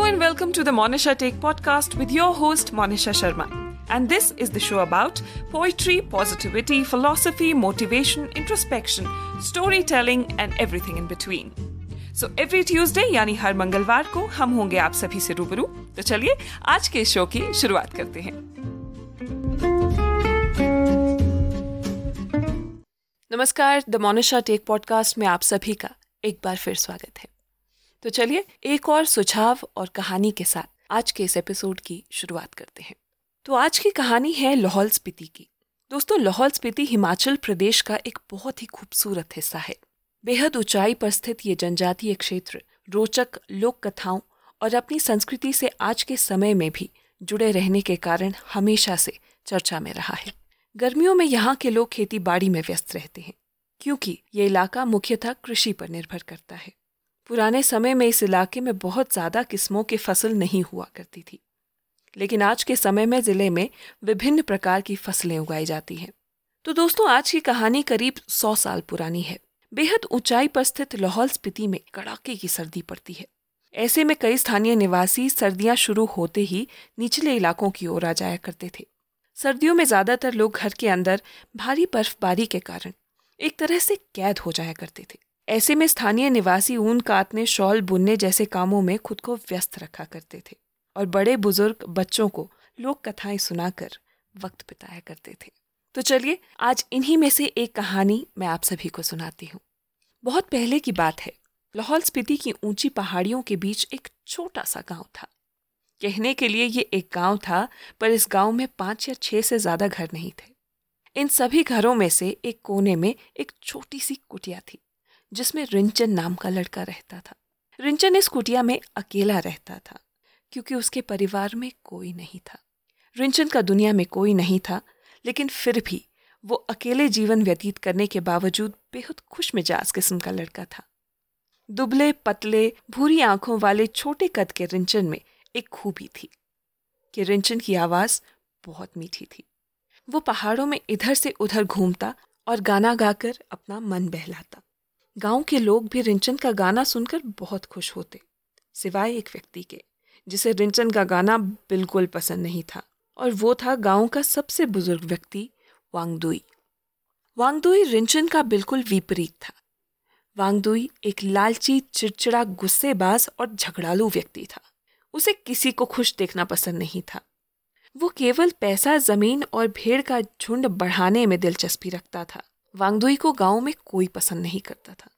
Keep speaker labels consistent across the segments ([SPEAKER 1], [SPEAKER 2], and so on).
[SPEAKER 1] Hello and welcome to the Monisha Take podcast with your host Monisha Sharma. And this is the show about poetry, positivity, philosophy, motivation, introspection, storytelling and everything in between. So every Tuesday यानी हर मंगलवार को हम होंगे आप सभी से रूबरू तो चलिए आज के शो की शुरुआत करते हैं नमस्कार द मोनिशा टेक पॉडकास्ट में आप सभी का एक बार फिर स्वागत है तो चलिए एक और सुझाव और कहानी के साथ आज के इस एपिसोड की शुरुआत करते हैं। तो आज की कहानी है लाहौल स्पीति की। दोस्तों, लाहौल स्पीति हिमाचल प्रदेश का एक बहुत ही खूबसूरत हिस्सा है। बेहद ऊंचाई पर स्थित ये जनजातीय क्षेत्र रोचक लोक कथाओं और अपनी संस्कृति से आज के समय में भी जुड़े रहने के कारण हमेशा से चर्चा में रहा है। गर्मियों में यहाँ के लोग खेती बाड़ी में व्यस्त रहते हैं, क्योंकि ये इलाका मुख्यतः कृषि पर निर्भर करता है। पुराने समय में इस इलाके में बहुत ज़्यादा किस्मों की फ़सल नहीं हुआ करती थी। लेकिन आज के समय में ज़िले में विभिन्न प्रकार की फ़सलें उगाई जाती हैं। तो दोस्तों, आज की कहानी करीब सौ साल पुरानी है। बेहद ऊंचाई पर स्थित लाहौल स्पीति में कड़ाके की सर्दी पड़ती है। ऐसे में कई स्थानीय निवासी सर्दियाँ शुरू होते ही निचले इलाकों की ओर आ जाया करते थे। सर्दियों में ज़्यादातर लोग घर के अंदर भारी बर्फबारी के कारण एक तरह से कैद हो जाया करते थे। ऐसे में स्थानीय निवासी ऊन काटने, शॉल बुनने जैसे कामों में खुद को व्यस्त रखा करते थे और बड़े बुज़ुर्ग बच्चों को लोक कथाएँ सुनाकर वक्त बिताया करते थे। तो चलिए, आज इन्हीं में से एक कहानी मैं आप सभी को सुनाती हूँ। बहुत पहले की बात है, लाहौल स्पीति की ऊँची पहाड़ियों के बीच एक छोटा सा गाँव था। कहने के लिए ये एक गाँव था, पर इस गाँव में पाँच या छह से ज़्यादा घर नहीं थे। इन सभी घरों में से एक कोने में एक छोटी सी कुटिया थी। जिसमें रिंचन नाम का लड़का रहता था। रिंचन इस कुटिया में अकेला रहता था, क्योंकि उसके परिवार में कोई नहीं था। रिंचन का दुनिया में कोई नहीं था, लेकिन फिर भी वो अकेले जीवन व्यतीत करने के बावजूद बेहद खुश मिजाज किस्म का लड़का था। दुबले, पतले, भूरी आँखों वाले छोटे कद के रिंचन में एक खूबी थी कि रिंचन की आवाज़ बहुत मीठी थी। वो पहाड़ों में इधर से उधर घूमता और गाना गाकर अपना मन बहलाता। गाँव के लोग भी रिंचन का गाना सुनकर बहुत खुश होते, सिवाय एक व्यक्ति के, जिसे रिंचन का गाना बिल्कुल पसंद नहीं था, और वो था गाँव का सबसे बुज़ुर्ग व्यक्ति, वांगदुई। वांगदुई रिंचन का बिल्कुल विपरीत था। वांगदुई एक लालची, चिड़चिड़ा, गुस्सेबाज और झगड़ालू व्यक्ति था। उसे किसी को खुश देखना पसंद नहीं था। वो केवल पैसा, ज़मीन और भेड़ का झुंड बढ़ाने में दिलचस्पी रखता था। वांगदुई को गाँव में कोई पसंद नहीं करता था।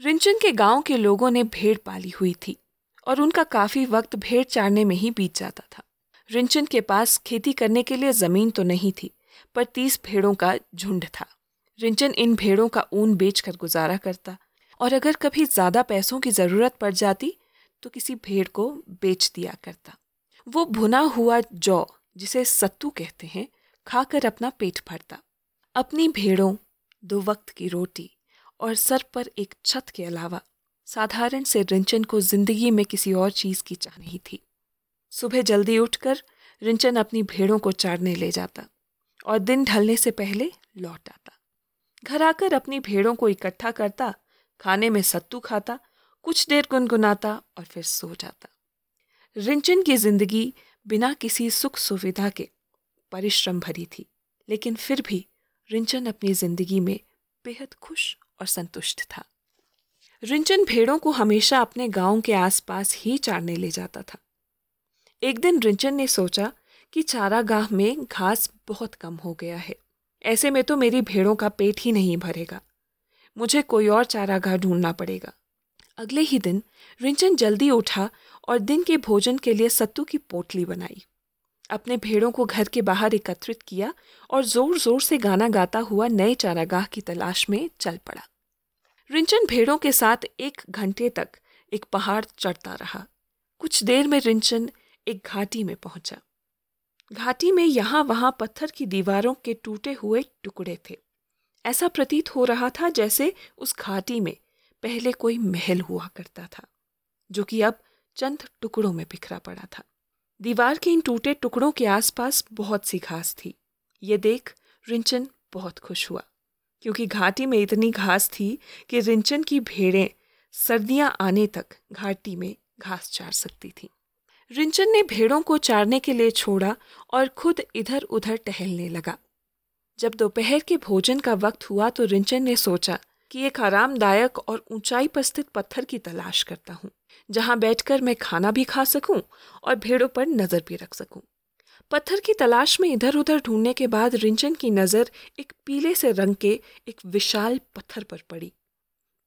[SPEAKER 1] रिंचन के गाँव के लोगों ने भेड़ पाली हुई थी और उनका काफ़ी वक्त भेड़ चारने में ही बीत जाता था। रिंचन के पास खेती करने के लिए ज़मीन तो नहीं थी, पर तीस भेड़ों का झुंड था। रिंचन इन भेड़ों का ऊन बेचकर गुजारा करता और अगर कभी ज़्यादा पैसों की ज़रूरत पड़ जाती तो किसी भेड़ को बेच दिया करता। वो भुना हुआ जौ, जिसे सत्तू कहते हैं, खाकर अपना पेट भरता। अपनी भेड़ों दो वक्त की रोटी और सर पर एक छत के अलावा साधारण से रिंचन को ज़िंदगी में किसी और चीज़ की चाह नहीं थी। सुबह जल्दी उठकर रिंचन अपनी भेड़ों को चारने ले जाता और दिन ढलने से पहले लौट आता। घर आकर अपनी भेड़ों को इकट्ठा करता, खाने में सत्तू खाता, कुछ देर गुनगुनाता और फिर सो जाता। रिंचन की ज़िंदगी बिना किसी सुख सुविधा के परिश्रम भरी थी, लेकिन फिर भी रिंचन अपनी ज़िंदगी में बेहद खुश और संतुष्ट था। रिंचन भेड़ों को हमेशा अपने गाँव के आसपास ही चारने ले जाता था। एक दिन रिंचन ने सोचा कि चारागाह में घास बहुत कम हो गया है। ऐसे में तो मेरी भेड़ों का पेट ही नहीं भरेगा। मुझे कोई और चारागाह ढूंढना पड़ेगा। अगले ही दिन रिंचन जल्दी उठा और दिन के भोजन के लिए सत्तू की पोटली बनाई। अपने भेड़ों को घर के बाहर एकत्रित किया और ज़ोर ज़ोर से गाना गाता हुआ नए चारागाह की तलाश में चल पड़ा। रिंचन भेड़ों के साथ एक घंटे तक एक पहाड़ चढ़ता रहा। कुछ देर में रिंचन एक घाटी में पहुँचा। घाटी में यहाँ वहाँ पत्थर की दीवारों के टूटे हुए टुकड़े थे। ऐसा प्रतीत हो रहा था जैसे उस घाटी में पहले कोई महल हुआ करता था, जो कि अब चंद टुकड़ों में बिखरा पड़ा था। दीवार के इन टूटे टुकड़ों के आसपास बहुत सी घास थी। ये देख रिंचन बहुत खुश हुआ, क्योंकि घाटी में इतनी घास थी कि रिंचन की भेड़ें सर्दियाँ आने तक घाटी में घास चार सकती थी। रिंचन ने भेड़ों को चारने के लिए छोड़ा और खुद इधर उधर टहलने लगा। जब दोपहर के भोजन का वक्त हुआ तो रिंचन ने सोचा कि एक आरामदायक और ऊंचाई पर स्थित पत्थर की तलाश करता हूँ। जहाँ बैठकर मैं खाना भी खा सकूँ और भेड़ों पर नज़र भी रख सकूँ। पत्थर की तलाश में इधर उधर ढूँढने के बाद रिंचन की नज़र एक पीले से रंग के एक विशाल पत्थर पर पड़ी।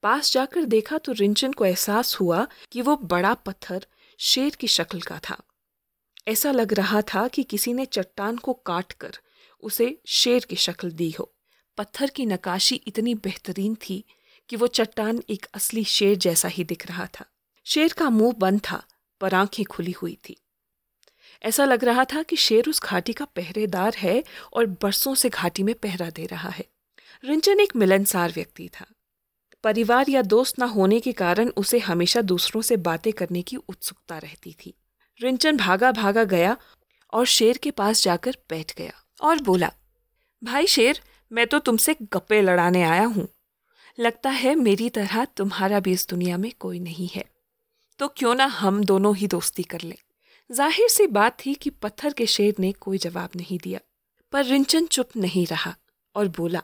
[SPEAKER 1] पास जाकर देखा तो रिंचन को एहसास हुआ कि वो बड़ा पत्थर शेर की शक्ल का था। ऐसा लग रहा था कि किसी ने चट्टान को काट कर उसे शेर की शक्ल दी हो। पत्थर की नकाशी इतनी बेहतरीन थी कि वो चट्टान एक असली शेर जैसा ही दिख रहा था। शेर का मुँह बंद था, पर आँखें खुली हुई थी। ऐसा लग रहा था कि शेर उस घाटी का पहरेदार है और बरसों से घाटी में पहरा दे रहा है। रिंचन एक मिलनसार व्यक्ति था। परिवार या दोस्त न होने के कारण उसे हमेशा दूसरों से बातें करने की उत्सुकता रहती थी। रिंचन भागा भागा गया और शेर के पास जाकर बैठ गया और बोला, भाई शेर, मैं तो तुमसे गप्पे लड़ाने आया हूँ। लगता है मेरी तरह तुम्हारा भी इस दुनिया में कोई नहीं है। तो क्यों ना हम दोनों ही दोस्ती कर लें। ज़ाहिर सी बात थी कि पत्थर के शेर ने कोई जवाब नहीं दिया, पर रिंचन चुप नहीं रहा और बोला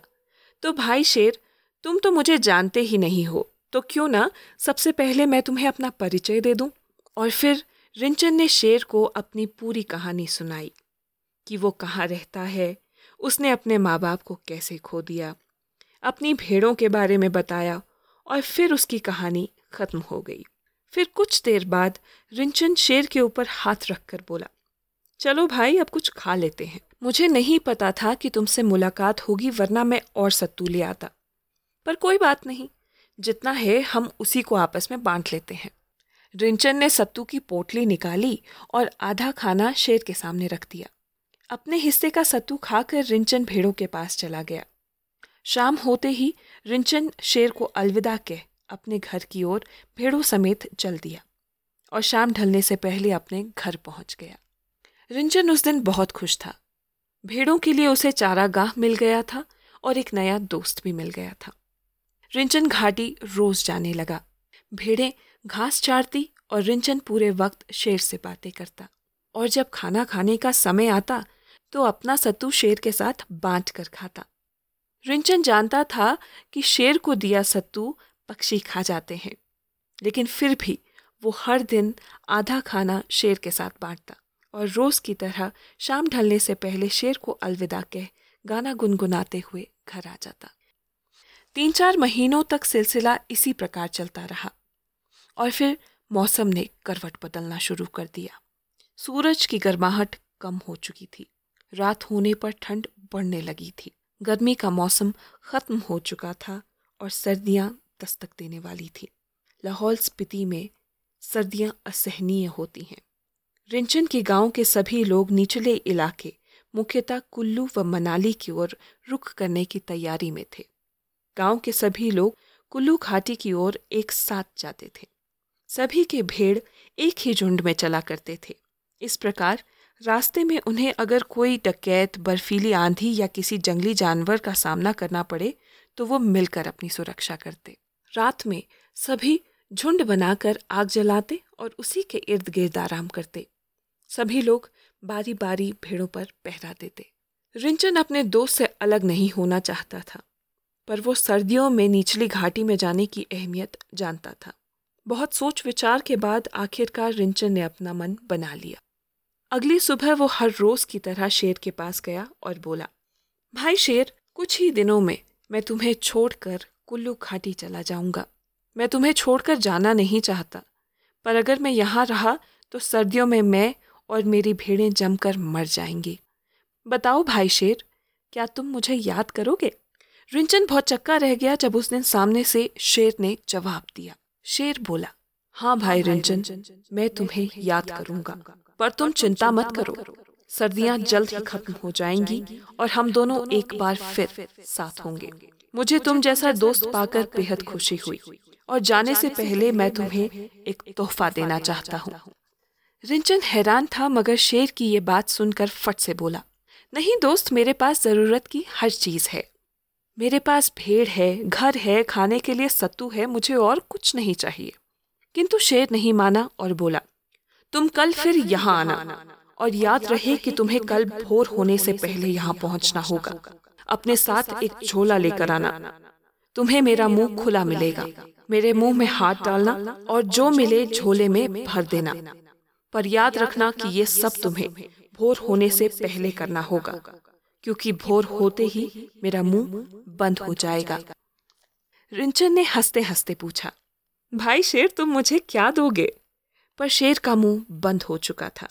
[SPEAKER 1] तो भाई शेर, तुम तो मुझे जानते ही नहीं हो तो क्यों ना सबसे पहले मैं तुम्हें अपना परिचय दे दूँ? और फिर रिंचन ने शेर को अपनी पूरी कहानी सुनाई, कि वो कहाँ रहता है, उसने अपने माँ बाप को कैसे खो दिया, अपनी भेड़ों के बारे में बताया, और फिर उसकी कहानी खत्म हो गई। फिर कुछ देर बाद रिंचन शेर के ऊपर हाथ रखकर बोला, चलो भाई, अब कुछ खा लेते हैं। मुझे नहीं पता था कि तुमसे मुलाकात होगी, वरना मैं और सत्तू ले आता। पर कोई बात नहीं, जितना है हम उसी को आपस में बांट लेते हैं रिंचन ने सत्तू की पोटली निकाली और आधा खाना शेर के सामने रख दिया। अपने हिस्से का सत्तू खाकर रिंचन भेड़ों के पास चला गया। शाम होते ही रिंचन शेर को अलविदा कह अपने घर की ओर भेड़ों समेत चल दिया और शाम ढलने से पहले अपने घर पहुँच गया। रिंचन उस दिन बहुत खुश था। भेड़ों के लिए उसे चारागाह मिल गया था और एक नया दोस्त भी मिल गया था। रिंचन घाटी रोज जाने लगा। भेड़ें घास चारती और रिंचन पूरे वक्त शेर से बातें करता और जब खाना खाने का समय आता तो अपना सत्तू शेर के साथ बांट कर खाता। रिंचन जानता था कि शेर को दिया सत्तू पक्षी खा जाते हैं। लेकिन फिर भी वो हर दिन आधा खाना शेर के साथ बांटता और रोज की तरह शाम ढलने से पहले शेर को अलविदा कह गाना गुनगुनाते हुए घर आ जाता। तीन चार महीनों तक सिलसिला इसी प्रकार चलता रहा और फिर मौसम ने करवट बदलना शुरू कर दिया। सूरज की गर्माहट कम हो चुकी थी। रात होने पर ठंड बढ़ने लगी थी। गर्मी का मौसम खत्म हो चुका था और सर्दियाँ दस्तक देने वाली थी। लाहौल स्पीति में सर्दियाँ असहनीय होती हैं। रिंचन के गाँव के सभी लोग निचले इलाके, मुख्यतः कुल्लू व मनाली की ओर रुख करने की तैयारी में थे। गाँव के सभी लोग कुल्लू घाटी की ओर एक साथ जाते थे। सभी के भेड़ एक ही झुंड में चला करते थे। इस प्रकार रास्ते में उन्हें अगर कोई डकैत, बर्फीली आंधी या किसी जंगली जानवर का सामना करना पड़े तो वो मिलकर अपनी सुरक्षा करते। रात में सभी झुंड बनाकर आग जलाते और उसी के इर्द गिर्द आराम करते। सभी लोग बारी बारी भेड़ों पर पहरा देते। रिंचन अपने दोस्त से अलग नहीं होना चाहता था, पर वो सर्दियों में निचली घाटी में जाने की अहमियत जानता था। बहुत सोच विचार के बाद आखिरकार रिंचन ने अपना मन बना लिया। अगली सुबह वो हर रोज की तरह शेर के पास गया और बोला, भाई शेर, कुछ ही दिनों में मैं तुम्हें छोड़कर कुल्लू घाटी चला जाऊँगा। मैं तुम्हें छोड़कर जाना नहीं चाहता। पर अगर मैं यहाँ रहा तो सर्दियों में मैं और मेरी भेड़ें जमकर मर जाएँगी। बताओ भाई शेर क्या तुम मुझे याद करोगे? रिंचन बहुत चक्का रह गया जब उस दिन सामने से शेर ने जवाब दिया। शेर बोला हाँ भाई रिंचन मैं तुम्हें याद करूँगा। पर तुम चिंता मत करो। सर्दियाँ जल्द ही खत्म हो जाएँगी और हम दोनों एक बार फिर साथ होंगे। मुझे तुम जैसा दोस्त पाकर बेहद खुशी हुई। और जाने से पहले मैं तुम्हें एक तोहफा देना चाहता हूँ। रिंचन हैरान था मगर शेर की ये बात सुनकर फट से बोला नहीं दोस्त मेरे पास ज़रूरत की हर चीज़ है। मेरे पास भेड़ है घर है खाने के लिए सत्तू है मुझे और कुछ नहीं चाहिए। किंतु शेर नहीं माना और बोला तुम कल फिर यहाँ आना और याद रहे कि तुम्हें कल भोर होने से पहले यहाँ पहुँचना होगा। अपने साथ एक झोला लेकर आना। तुम्हें मेरा मुँह खुला मिलेगा। मेरे मुँह में हाथ डालना और जो मिले झोले में भर देना। पर याद रखना कि ये सब तुम्हें भोर होने से पहले करना होगा। क्योंकि भोर होते ही मेरा मुँह बंद हो जाएगा। रिंचन ने हँसते हँसते पूछा भाई शेर तुम मुझे क्या दोगे? पर शेर का मुँह बंद हो चुका था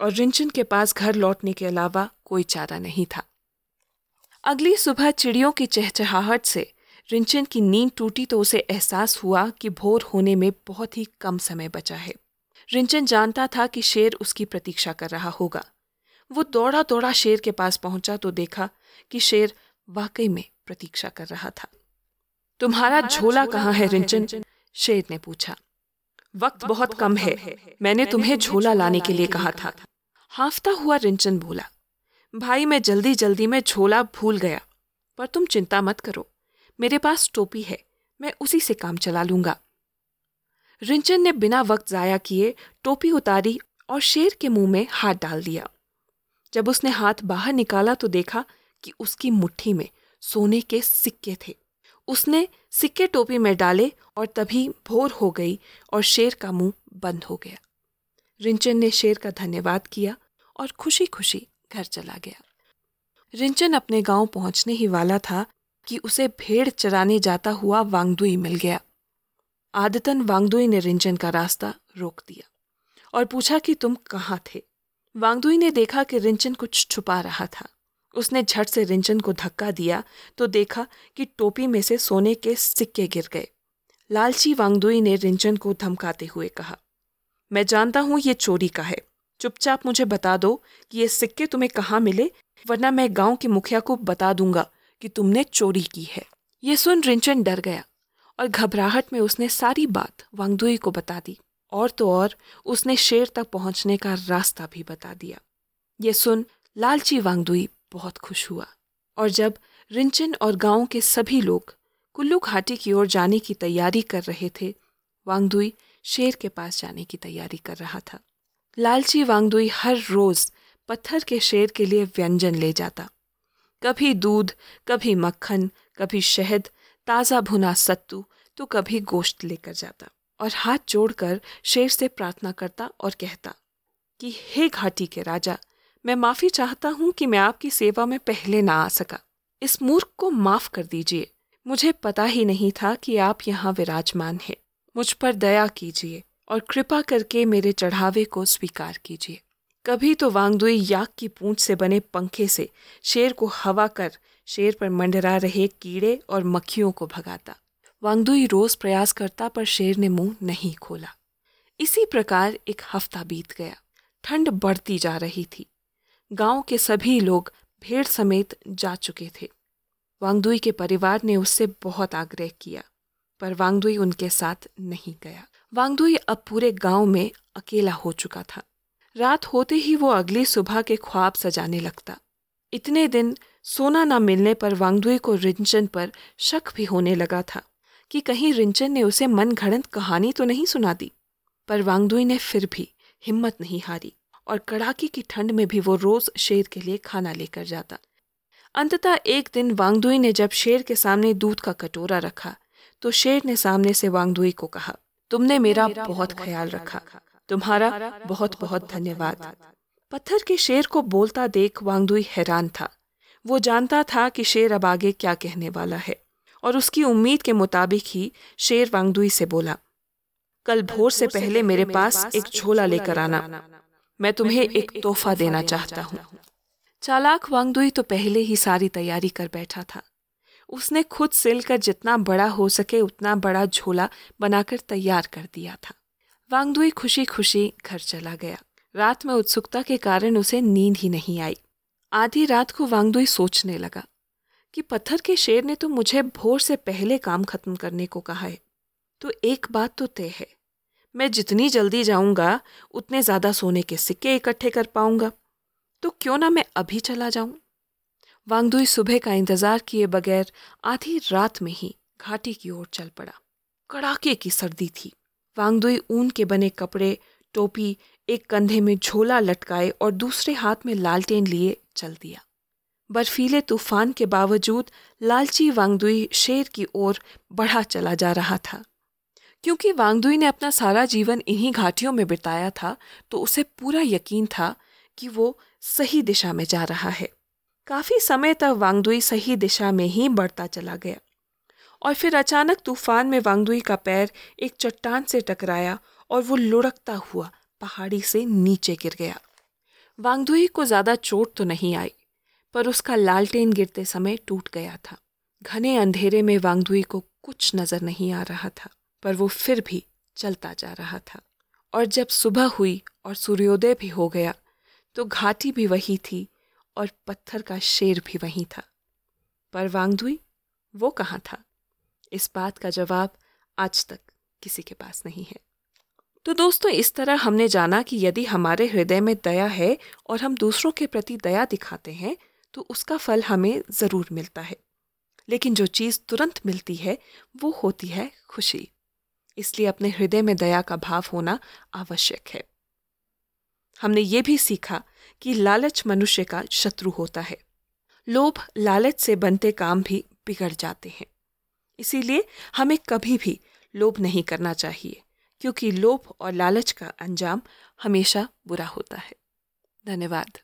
[SPEAKER 1] और रिंचन के पास घर लौटने के अलावा कोई चारा नहीं था। अगली सुबह चिड़ियों की चहचहाहट से रिंचन की नींद टूटी तो उसे एहसास हुआ कि भोर होने में बहुत ही कम समय बचा है। रिंचन जानता था कि शेर उसकी प्रतीक्षा कर रहा होगा। वो दौड़ा दौड़ा शेर के पास पहुँचा तो देखा कि शेर वाकई में प्रतीक्षा कर रहा था। तुम्हारा झोला कहाँ है रिंचन? शेर ने पूछा। वक्त बहुत कम है। मैंने तुम्हें झोला लाने के लिए कहा था। हाफता हुआ रिंचन बोला भाई मैं जल्दी जल्दी में झोला भूल गया। पर तुम चिंता मत करो। मेरे पास टोपी है। मैं उसी से काम चला लूँगा। रिंचन ने बिना वक्त जाया किए टोपी उतारी और शेर के मुँह में हाथ डाल दिया। जब उसने हाथ बाहर निकाला तो देखा कि उसकी मुट्ठी में सोने के सिक्के थे। उसने सिक्के टोपी में डाले और तभी भोर हो गई और शेर का मुँह बंद हो गया। रिंचन ने शेर का धन्यवाद किया और खुशी खुशी घर चला गया। रिंचन अपने गाँव पहुँचने ही वाला था कि उसे भेड़ चराने जाता हुआ वांगदुई मिल गया। आदतन वांगदुई ने रिंचन का रास्ता रोक दिया और पूछा कि तुम कहाँ थे? वांगदुई ने देखा कि रिंचन कुछ छुपा रहा था। उसने झट से रिंचन को धक्का दिया तो देखा कि टोपी में से सोने के सिक्के गिर गए। लालची वांगदुई ने रिंचन को धमकाते हुए कहा, मैं जानता हूँ ये चोरी का है। चुपचाप मुझे बता दो कि ये सिक्के तुम्हें कहाँ मिले, वरना मैं गाँव के मुखिया को बता दूँगा कि तुमने चोरी की है। ये सुन रिंचन डर गया और घबराहट में उसने सारी बात वांगदुई को बता दी। और तो और, उसने शेर तक पहुँचने का रास्ता भी बता दिया। ये सुन लालची वांगदुई बहुत खुश हुआ और जब रिंचन और गाँव के सभी लोग कुल्लू घाटी की ओर जाने की तैयारी कर रहे थे, वांगदुई शेर के पास जाने की तैयारी कर रहा था। लालची वांगदुई हर रोज पत्थर के शेर के लिए व्यंजन ले जाता। कभी दूध, कभी मक्खन, कभी शहद, ताज़ा भुना सत्तू तो कभी गोश्त लेकर जाता और हाथ जोड़कर शेर से प्रार्थना करता और कहता कि, हे घाटी के राजा, मैं माफ़ी चाहता हूँ कि मैं आपकी सेवा में पहले ना आ सका। इस मूर्ख को माफ़ कर दीजिए। मुझे पता ही नहीं था कि आप यहाँ विराजमान हैं। मुझ पर दया कीजिए। और कृपा करके मेरे चढ़ावे को स्वीकार कीजिए। कभी तो वांगदुई याक की पूंछ से बने पंखे से शेर को हवा कर शेर पर मंडरा रहे कीड़े और मक्खियों को भगाता। वांगदुई रोज प्रयास करता पर शेर ने मुँह नहीं खोला। इसी प्रकार एक हफ़्ता बीत गया। ठंड बढ़ती जा रही थी। गाँव के सभी लोग भेड़ समेत जा चुके थे। वांगदुई के परिवार ने उससे बहुत आग्रह किया, पर वांगदुई उनके साथ नहीं गया। वांगदुई अब पूरे गाँव में अकेला हो चुका था। रात होते ही वो अगली सुबह के ख्वाब सजाने लगता। इतने दिन सोना न मिलने पर वांगदुई को रिंचन पर शक भी होने लगा था कि कहीं रिंचन ने उसे मन घड़ंत कहानी तो नहीं सुना दी, पर वांगदुई ने फिर भी हिम्मत नहीं हारी और कड़ाके की ठंड में भी वो रोज शेर के लिए खाना लेकर जाता। अंततः एक दिन वांगदुई ने जब शेर के सामने दूध का कटोरा रखा तो शेर ने सामने से वांगदुई को कहा तुमने मेरा बहुत ख्याल रखा। तुम्हारा बहुत बहुत धन्यवाद। पत्थर के शेर को बोलता देख वांगदुई हैरान था। वो जानता था कि शेर अब आगे क्या कहने वाला है और उसकी उम्मीद के मुताबिक ही शेर वांगदुई से बोला कल भोर से पहले मेरे पास एक झोला लेकर आना। मैं तुम्हें एक तोहफा देना चाहता हूँ। चालाक वांगदुई तो पहले ही सारी तैयारी कर बैठा था। उसने खुद सिल सिलकर जितना बड़ा हो सके उतना बड़ा झोला बनाकर तैयार कर दिया था। वांगदुई खुशी खुशी घर चला गया। रात में उत्सुकता के कारण उसे नींद ही नहीं आई। आधी रात को वांगदुई सोचने लगा कि पत्थर के शेर ने तो मुझे भोर से पहले काम खत्म करने को कहा है। तो एक बात तो तय है, मैं जितनी जल्दी जाऊँगा, उतने ज़्यादा सोने के सिक्के इकट्ठे कर पाऊँगा। तो क्यों ना मैं अभी चला जाऊँ? वांगदुई सुबह का इंतज़ार किए बगैर आधी रात में ही घाटी की ओर चल पड़ा। कड़ाके की सर्दी थी। वांगदुई ऊन के बने कपड़े, टोपी, एक कंधे में झोला लटकाए और दूसरे हाथ में लालटेन लिए चल दिया। बर्फीले तूफ़ान के बावजूद लालची वांगदुई शेर की ओर बढ़ा चला जा रहा था। क्योंकि वांगदुई ने अपना सारा जीवन इन्हीं घाटियों में बिताया था तो उसे पूरा यकीन था कि वो सही दिशा में जा रहा है। काफ़ी समय तक वांगदुई सही दिशा में ही बढ़ता चला गया। और फिर अचानक तूफ़ान में वांगदुई का पैर एक चट्टान से टकराया और वो लुढ़कता हुआ पहाड़ी से नीचे गिर गया। वांगदुई को ज़्यादा चोट तो नहीं आई, पर उसका लालटेन गिरते समय टूट गया था। घने अंधेरे में वांगदुई को कुछ नज़र नहीं आ रहा था, पर वो फिर भी चलता जा रहा था। और जब सुबह हुई और सूर्योदय भी हो गया तो घाटी भी वही थी और पत्थर का शेर भी वही था। पर वांगदुई, वो कहाँ था? इस बात का जवाब आज तक किसी के पास नहीं है। तो दोस्तों, इस तरह हमने जाना कि यदि हमारे हृदय में दया है और हम दूसरों के प्रति दया दिखाते हैं तो उसका फल हमें ज़रूर मिलता है। लेकिन जो चीज़ तुरंत मिलती है, वो होती है खुशी। इसलिए अपने हृदय में दया का भाव होना आवश्यक है। हमने ये भी सीखा कि लालच मनुष्य का शत्रु होता है। लोभ लालच से बनते काम भी बिगड़ जाते हैं। इसीलिए हमें कभी भी लोभ नहीं करना चाहिए, क्योंकि लोभ और लालच का अंजाम हमेशा बुरा होता है। धन्यवाद।